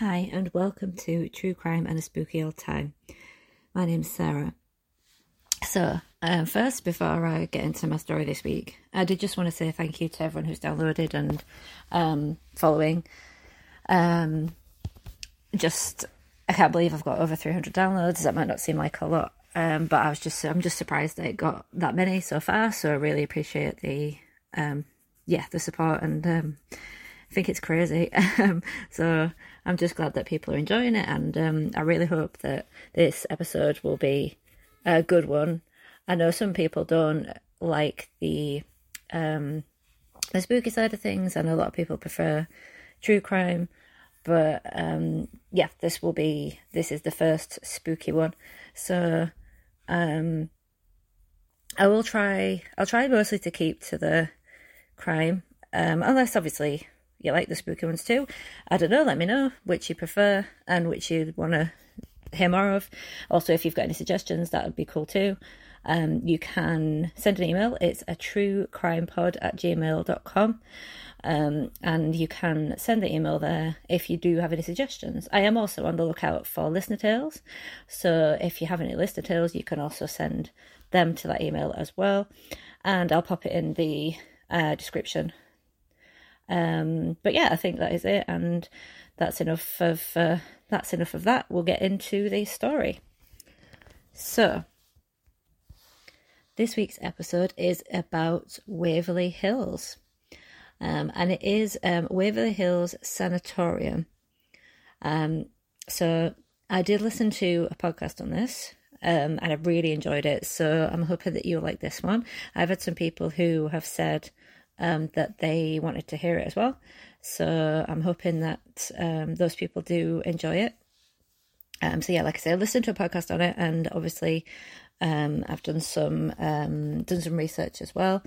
Hi, and welcome to True Crime and a Spooky Old Time. My name's Sarah. So, um, first, before I get into my story this week, I did just want to say thank you to everyone who's downloaded and um, following. Um, just, I can't believe I've got over 300 downloads. That might not seem like a lot, um, but I was just, I'm just surprised that it got that many so far. So I really appreciate the, um, yeah, the support and um, I think it's crazy. Um, so I'm just glad that people are enjoying it, and um, I really hope that this episode will be a good one. I know some people don't like the um, the spooky side of things, and a lot of people prefer true crime. But um, yeah, this will be this is the first spooky one, so um, I will try. I'll try mostly to keep to the crime, um, unless obviously you like the spooky ones too. I don't know, let me know which you prefer and which you want to hear more of. Also, if you've got any suggestions, that would be cool too. Um, you can send an email, it's a true crime pod at gmail.com. Um, and you can send the email there if you do have any suggestions. I am also on the lookout for listener tales, so if you have any listener tales, you can also send them to that email as well, and I'll pop it in the uh, description um, but yeah, I think that is it, and that's enough of uh, that's enough of that. We'll get into the story. So, this week's episode is about Waverly Hills, um, and it is um, Waverly Hills Sanatorium. Um, so, I did listen to a podcast on this. Um, and I really enjoyed it. So I'm hoping that you'll like this one. I've had some people who have said um, that they wanted to hear it as well. So I'm hoping that um, those people do enjoy it. Um, so yeah, like I said, I listened to a podcast on it, and obviously, um, I've done some um, done some research as well,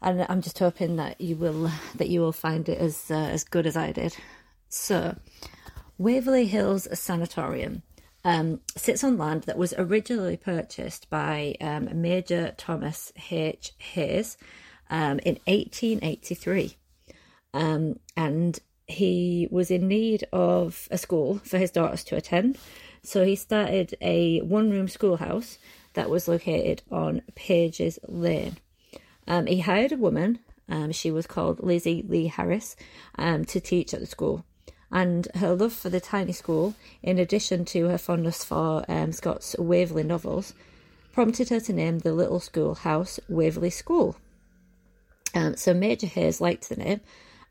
and I'm just hoping that you will that you will find it as uh, as good as I did. So, Waverly Hills Sanatorium um, sits on land that was originally purchased by um, Major Thomas H. Hays um, in 1883. Um, and he was in need of a school for his daughters to attend. So he started a one room schoolhouse that was located on Pages Lane. Um, he hired a woman, um, she was called Lizzie Lee Harris, um, to teach at the school. And her love for the tiny school, in addition to her fondness for um, Scott's Waverley novels, prompted her to name the little schoolhouse Waverley School. Um, so Major Hays liked the name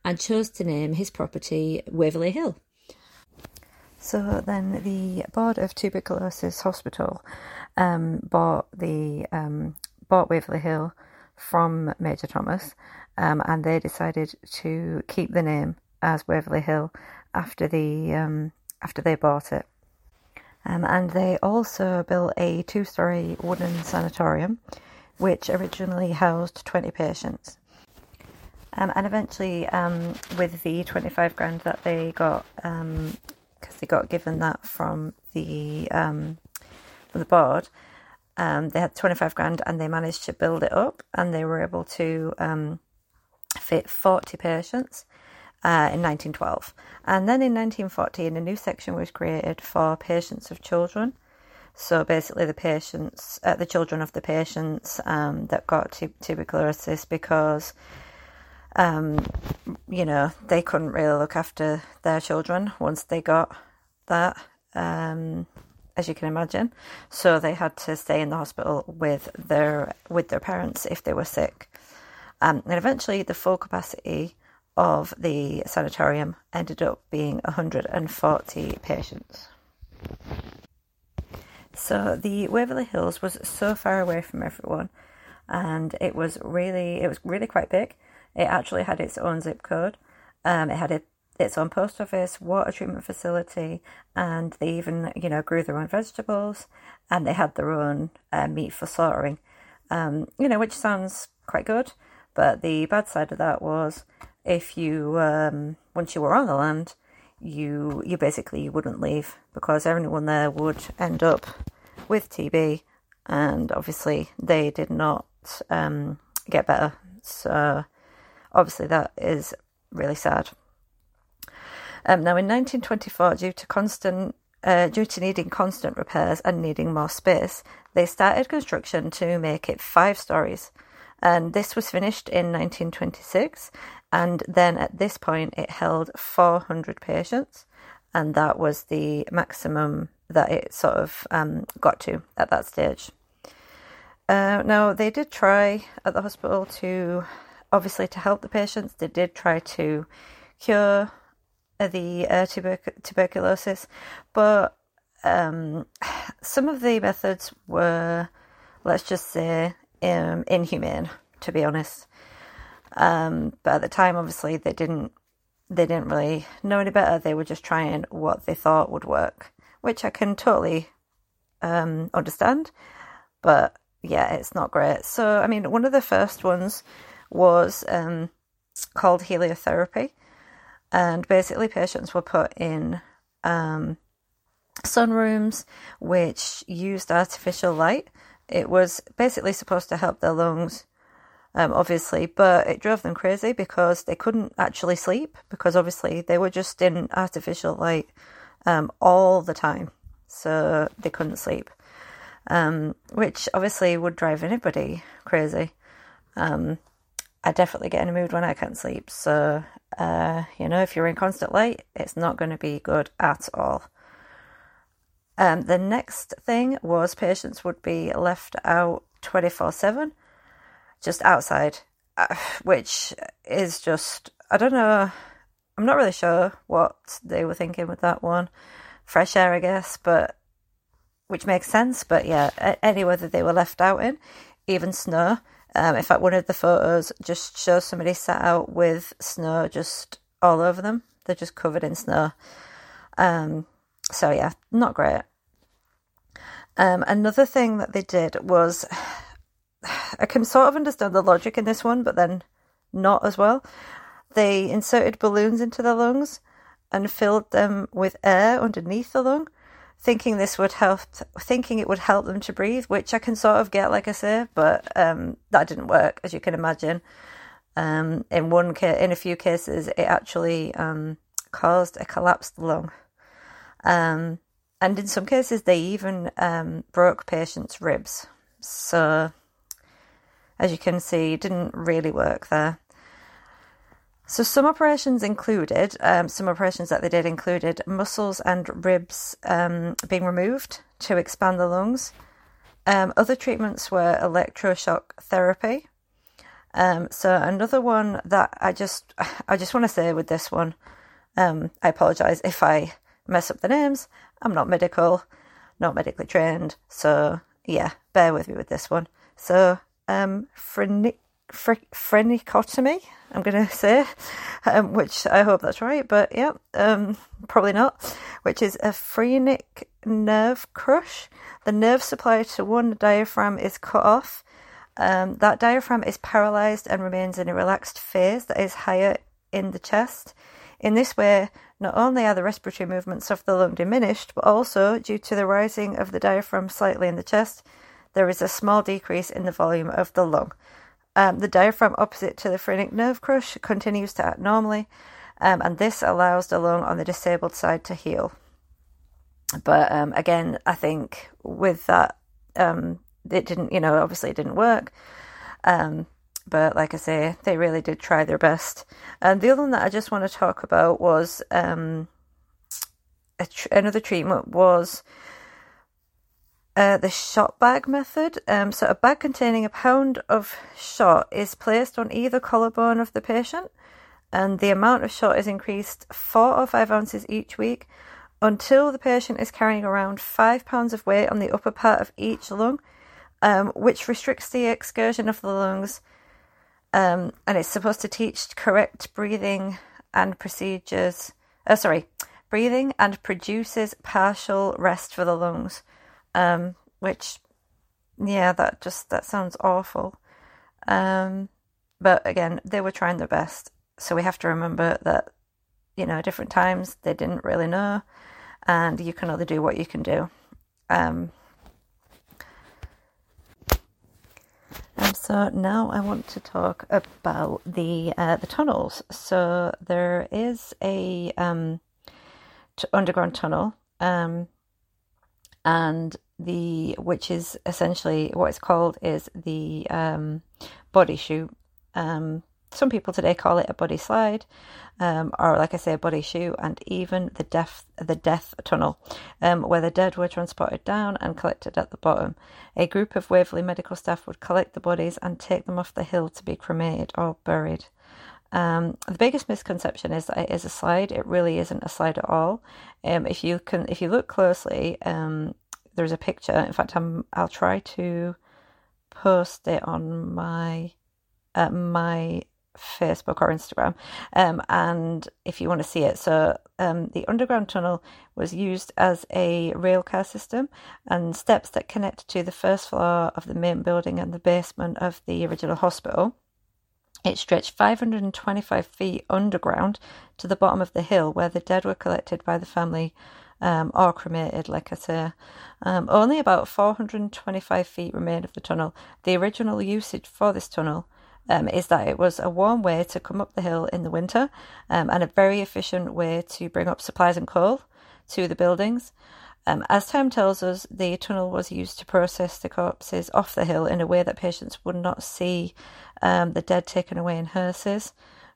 and chose to name his property Waverley Hill. So then the Board of Tuberculosis Hospital um, bought the um, bought Waverley Hill from Major Thomas, um, and they decided to keep the name as Waverley Hill after the um, after they bought it. Um, and they also built a two-story wooden sanatorium, which originally housed twenty patients. Um, and eventually, um, with the 25 grand that they got, because um, they got given that from the um, from the board, um, they had 25 grand and they managed to build it up and they were able to fit 40 patients. Uh, in 1912. And then in 1914, a new section was created for patients of children. So basically, the patients, uh, the children of the patients um, that got tuberculosis, because um, you know, they couldn't really look after their children once they got that, um, as you can imagine. So they had to stay in the hospital with their with their parents if they were sick. Um, and eventually, the full capacity of the sanatorium ended up being 140 patients. So the Waverly Hills was so far away from everyone, and it was really it was really quite big. It actually had its own zip code. Um, it had a, its own post office, water treatment facility, and they even, you know, grew their own vegetables, and they had their own uh, meat for slaughtering. Um, you know, which sounds quite good, but the bad side of that was if you um, once you were on the land, you you basically you wouldn't leave because everyone there would end up with TB, and obviously they did not um, get better. So obviously that is really sad. Um, now, in 1924, due to constant uh, due to needing constant repairs and needing more space, they started construction to make it five stories. And this was finished in 1926. And then at this point, it held 400 patients. And that was the maximum that it sort of um, got to at that stage. Uh, now, they did try at the hospital to, obviously, to help the patients, they did try to cure the uh, tuberc- tuberculosis, but um, some of the methods were, let's just say, um, inhumane. To be honest, um, but at the time, obviously, they didn't they didn't really know any better. They were just trying what they thought would work, which I can totally um, understand. But yeah, it's not great. So, I mean, one of the first ones was um, called heliotherapy, and basically patients were put in um, sunrooms which used artificial light. It was basically supposed to help their lungs, um, obviously, but it drove them crazy because they couldn't actually sleep because obviously they were just in artificial light um, all the time, so they couldn't sleep, um, which obviously would drive anybody crazy. Um, I definitely get in a mood when I can't sleep. So, uh, you know, if you're in constant light, it's not going to be good at all. Um, the next thing was patients would be left out 24 7, just outside, uh, which is just, I don't know, I'm not really sure what they were thinking with that one. Fresh air, I guess, but which makes sense. But yeah, any weather they were left out in, even snow, um, in fact, one of the photos just shows somebody sat out with snow just all over them. They're just covered in snow. Um, so yeah, not great. Um, another thing that they did was, I can sort of understand the logic in this one, but then not as well. They inserted balloons into the lungs and filled them with air underneath the lung thinking this would help, thinking it would help them to breathe, which I can sort of get, like I say, but um, that didn't work, as you can imagine. Um, in one case, in a few cases, it actually um, caused a collapsed lung, um, and in some cases, they even um, broke patients' ribs. So, as you can see, didn't really work there. So some operations included, um, some operations that they did included muscles and ribs um, being removed to expand the lungs. Um, other treatments were electroshock therapy. Um, so another one that I just, I just want to say with this one, um, I apologise if I mess up the names. I'm not medical, not medically trained, so yeah, bear with me with this one. So, um, phrenic- phrenicotomy I'm going to say, um, which I hope that's right, but yeah, um, probably not, which is a phrenic nerve crush. The nerve supply to one diaphragm is cut off. Um, that diaphragm is paralyzed and remains in a relaxed phase that is higher in the chest. In this way, not only are the respiratory movements of the lung diminished, but also, due to the rising of the diaphragm slightly in the chest, there is a small decrease in the volume of the lung. Um, the diaphragm opposite to the phrenic nerve crush continues to act normally, um, and this allows the lung on the disabled side to heal. But um, again, I think with that, um, it didn't, you know, obviously it didn't work. Um, but like I say, they really did try their best. And the other one that I just want to talk about was um, tr- another treatment was uh, the shot bag method. Um, so, a bag containing a pound of shot is placed on either collarbone of the patient, and the amount of shot is increased four or five ounces each week until the patient is carrying around five pounds of weight on the upper part of each lung, um, which restricts the excursion of the lungs. Um, and it's supposed to teach correct breathing and procedures. Uh, sorry, breathing and produces partial rest for the lungs um, which, yeah, that just that sounds awful. Um, but again, they were trying their best, so we have to remember that you know, different times they didn't really know, and you can only do what you can do. Um, and so now I want to talk about the uh, the tunnels. So there is a um, t- underground tunnel, um, and the which is essentially what it's called is the um, body chute. Um, some people today call it a body slide, um, or like I say, a body chute, and even the death the death tunnel, um, where the dead were transported down and collected at the bottom. A group of Waverly medical staff would collect the bodies and take them off the hill to be cremated or buried. Um, the biggest misconception is that it is a slide. It really isn't a slide at all. Um, if you can, if you look closely, um, there's a picture. In fact, I'm, I'll try to post it on my uh, my Facebook or Instagram. Um, and if you want to see it, so um, the underground tunnel was used as a railcar system, and steps that connect to the first floor of the main building and the basement of the original hospital. It stretched 525 feet underground to the bottom of the hill where the dead were collected by the family um, or cremated, like I say. Um, only about 425 feet remain of the tunnel. The original usage for this tunnel um, is that it was a warm way to come up the hill in the winter um, and a very efficient way to bring up supplies and coal to the buildings. Um, as time tells us, the tunnel was used to process the corpses off the hill in a way that patients would not see um, the dead taken away in hearses.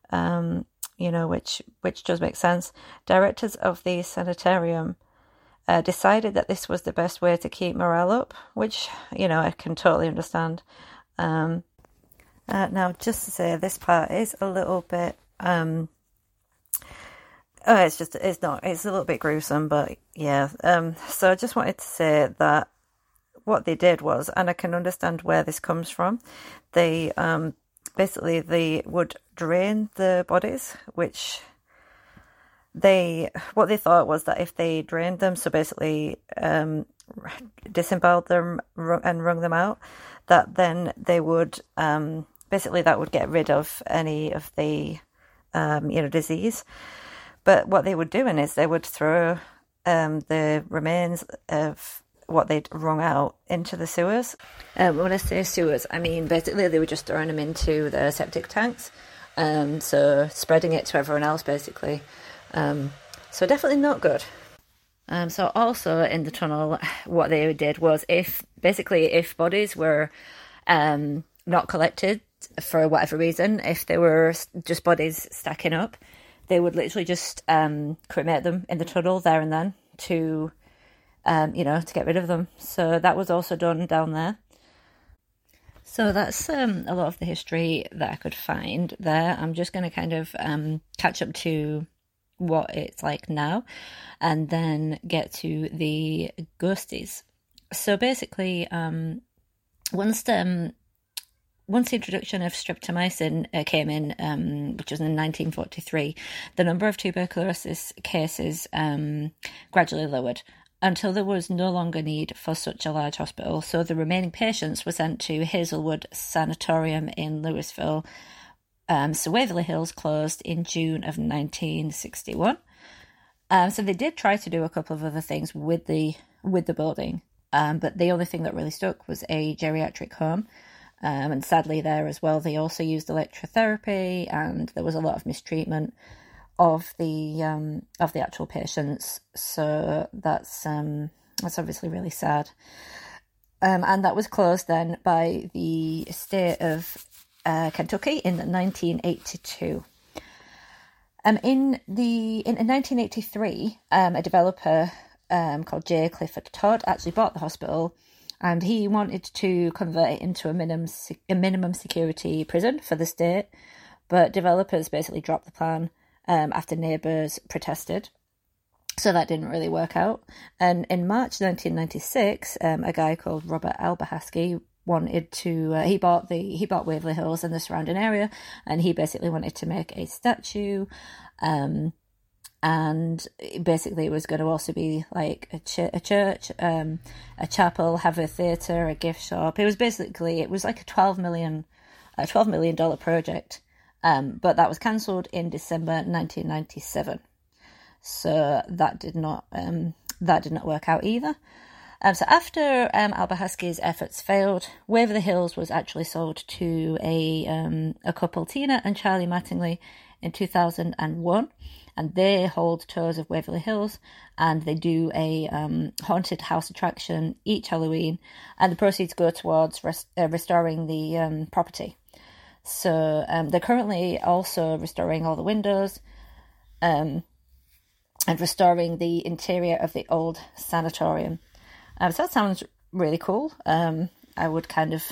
Um, you know, which which does make sense. Directors of the sanitarium uh, decided that this was the best way to keep morale up, which you know I can totally understand. Um, uh, now, just to say, this part is a little bit. Um, oh, it's just it's not it's a little bit gruesome, but yeah. Um, so I just wanted to say that what they did was, and I can understand where this comes from. They um, basically they would drain the bodies, which they what they thought was that if they drained them, so basically um, disemboweled them and wrung them out, that then they would um, basically that would get rid of any of the um, you know disease. But what they were doing is they would throw um, the remains of what they'd wrung out into the sewers. Um, when I say sewers, I mean basically they were just throwing them into the septic tanks, um, so spreading it to everyone else basically. Um, so definitely not good. Um, so also in the tunnel, what they did was if basically if bodies were um, not collected for whatever reason, if they were just bodies stacking up, they would literally just um, cremate them in the tunnel there and then to, um, you know, to get rid of them. So that was also done down there. So that's um, a lot of the history that I could find there. I'm just going to kind of um, catch up to what it's like now and then get to the ghosties. So basically, um, once um, once the introduction of streptomycin uh, came in, um, which was in 1943, the number of tuberculosis cases um, gradually lowered until there was no longer need for such a large hospital. So the remaining patients were sent to Hazelwood Sanatorium in Louisville. Um, so Waverly Hills closed in June of 1961. Um, so they did try to do a couple of other things with the with the building, um, but the only thing that really stuck was a geriatric home. Um, and sadly, there as well, they also used electrotherapy, and there was a lot of mistreatment of the um, of the actual patients. So that's um, that's obviously really sad. Um, and that was closed then by the state of uh, Kentucky in 1982. Um, in the in, in 1983, um, a developer um, called J. Clifford Todd actually bought the hospital and he wanted to convert it into a minimum a minimum security prison for the state, but developers basically dropped the plan um, after neighbours protested. So that didn't really work out. And in March 1996, um, a guy called Robert Alberhasky wanted to. Uh, he bought the he bought Waverly Hills and the surrounding area, and he basically wanted to make a statue. Um, and basically it was going to also be like a, ch- a church um, a chapel have a theater a gift shop. It was basically it was like a 12 million a 12 million dollar project um, but that was cancelled in december 1997 so that did not um, that did not work out either. Um, so after um, efforts failed, Waverly Hills was actually sold to a um, a couple, Tina and Charlie Mattingly, in 2001 and they hold tours of Waverly Hills and they do a um, haunted house attraction each Halloween and the proceeds go towards uh, restoring the um, property. So um, they're currently also restoring all the windows um, and restoring the interior of the old sanatorium. Um, so that sounds really cool. I would kind of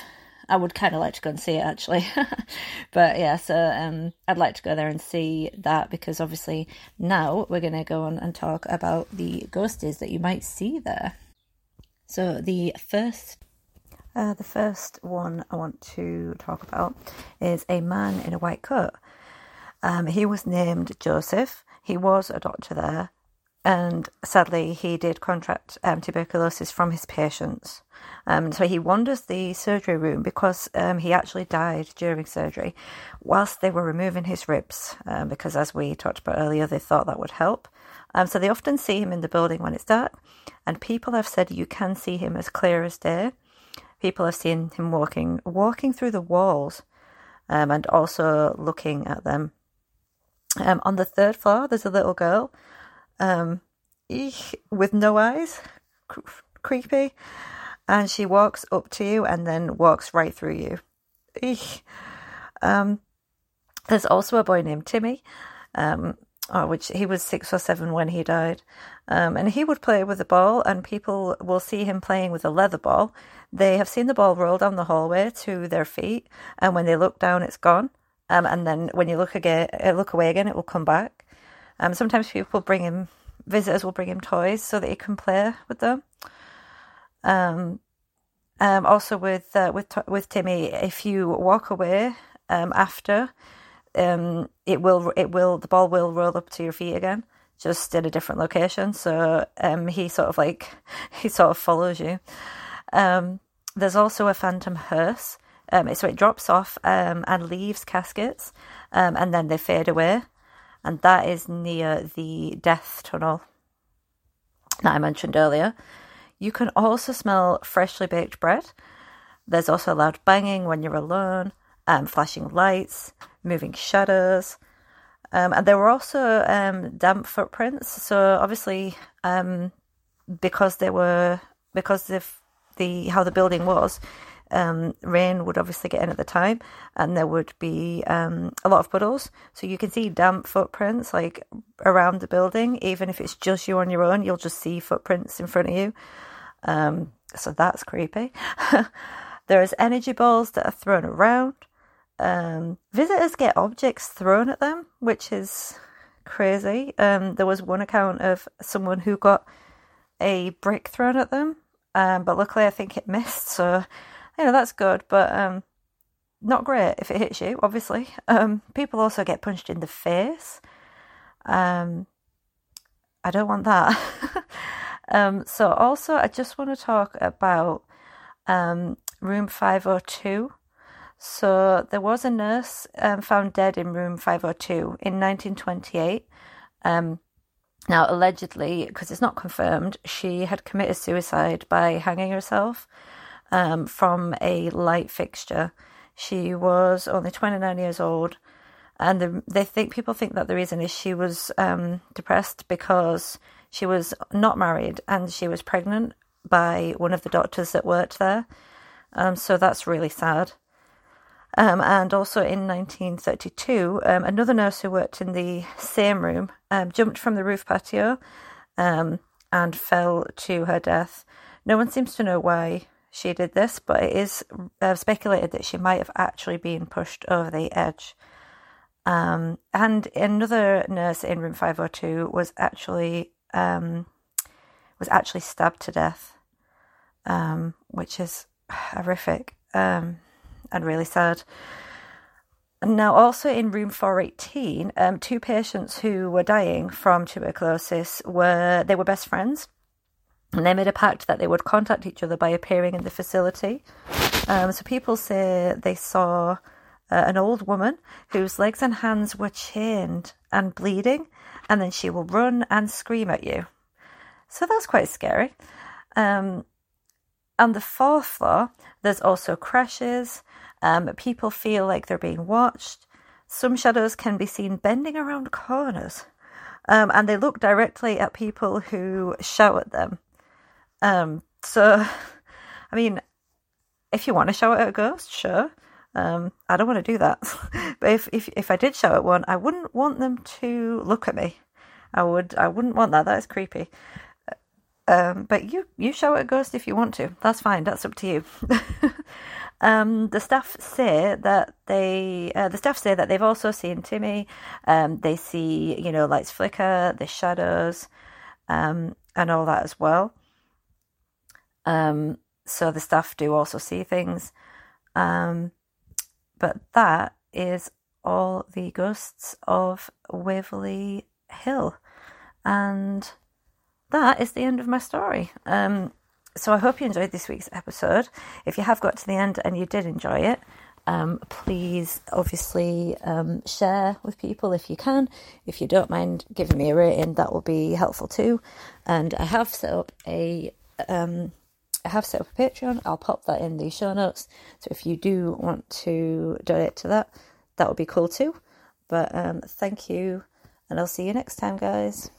I would kind of like to go and see it actually. but yeah, so um, I'd like to go there and see that because obviously now we're going to go on and talk about the ghosties that you might see there. So the first. Uh, the first one I want to talk about is a man in a white coat. Um, he was named Joseph. He was a doctor there, and sadly, he did contract um, tuberculosis from his patients. Um, so he wanders the surgery room because um, he actually died during surgery whilst they were removing his ribs, um, because as we talked about earlier, they thought that would help. Um, so they often see him in the building when it's dark, and people have said you can see him as clear as day. People have seen him walking walking through the walls, um, and also looking at them. on the third floor, there's a little girl um, with no eyes, creepy. And she walks up to you and then walks right through you. Eek. Um, there's also a boy named Timmy, um, oh, which he was six or seven when he died. Um, and he would play with the ball, and people will see him playing with a leather ball. They have seen the ball roll down the hallway to their feet, and when they look down, it's gone. Um, and then when you look again, look away again, it will come back. Um, sometimes people bring him, visitors will bring him toys so that he can play with them. Um, um, also with uh, with with Timmy, if you walk away um, after, um, it will it will the ball will roll up to your feet again, just in a different location. So um, he sort of like he sort of follows you. Um, there's also a phantom hearse. Um, so it drops off um, and leaves caskets, um, and then they fade away and that is near the death tunnel that I mentioned earlier. You can also smell freshly baked bread. There's also loud banging when you're alone, um, flashing lights, moving shadows. Um, and there were also um, damp footprints. So obviously, um, because they were because of the how the building was, um, rain would obviously get in at the time, and there would be um, a lot of puddles. So you can see damp footprints like around the building. Even if it's just you on your own, you'll just see footprints in front of you. Um, so that's creepy. There's energy balls that are thrown around. Um, visitors get objects thrown at them, which is crazy. Um, there was one account of someone who got a brick thrown at them, um, but luckily I think it missed. So you know that's good, but um, not great if it hits you. Obviously, um, people also get punched in the face. Um, I don't want that. um, so also, I just want to talk about um, room five hundred oh two. So there was a nurse um, found dead in room 502 in 1928. Um, now, allegedly, because it's not confirmed, she had committed suicide by hanging herself um, from a light fixture. She was only 29 years old, and the, they think people think that the reason is she was um, depressed because she was not married and she was pregnant by one of the doctors that worked there. Um, so that's really sad. Um, and also in 1932, um, another nurse who worked in the same room um, jumped from the roof patio um, and fell to her death. No one seems to know why she did this, but it is uh, speculated that she might have actually been pushed over the edge. Um, and another nurse in room 502 was actually um, was actually stabbed to death, um, which is horrific um, and really sad. Now, also in room 418, um, two patients who were dying from tuberculosis were they were best friends and they made a pact that they would contact each other by appearing in the facility. Um, so people say they saw uh, an old woman whose legs and hands were chained and bleeding, and then she will run and scream at you. So that's quite scary. Um, on the fourth floor, there's also crashes. Um, people feel like they're being watched. some shadows can be seen bending around corners, um, and they look directly at people who shout at them. Um, so, I mean, if you want to shout at a ghost, sure. Um, I don't want to do that. but if, if if I did shout at one, I wouldn't want them to look at me. I would I wouldn't want that. That is creepy. Um, but you you shout at a ghost if you want to. That's fine. That's up to you. um, the staff say that they uh, the staff say that they've also seen Timmy. Um, they see you know lights flicker, the shadows, um, and all that as well. Um, so the staff do also see things. Um, but that is all the ghosts of Waverly Hill. And that is the end of my story. Um, so I hope you enjoyed this week's episode. If you have got to the end and you did enjoy it, um, please obviously um, share with people if you can. If you don't mind giving me a rating, that will be helpful too. And I have set up a um, I have set up a Patreon. I'll pop that in the show notes. So if you do want to donate to that, that would be cool too. But um, thank you, and I'll see you next time, guys.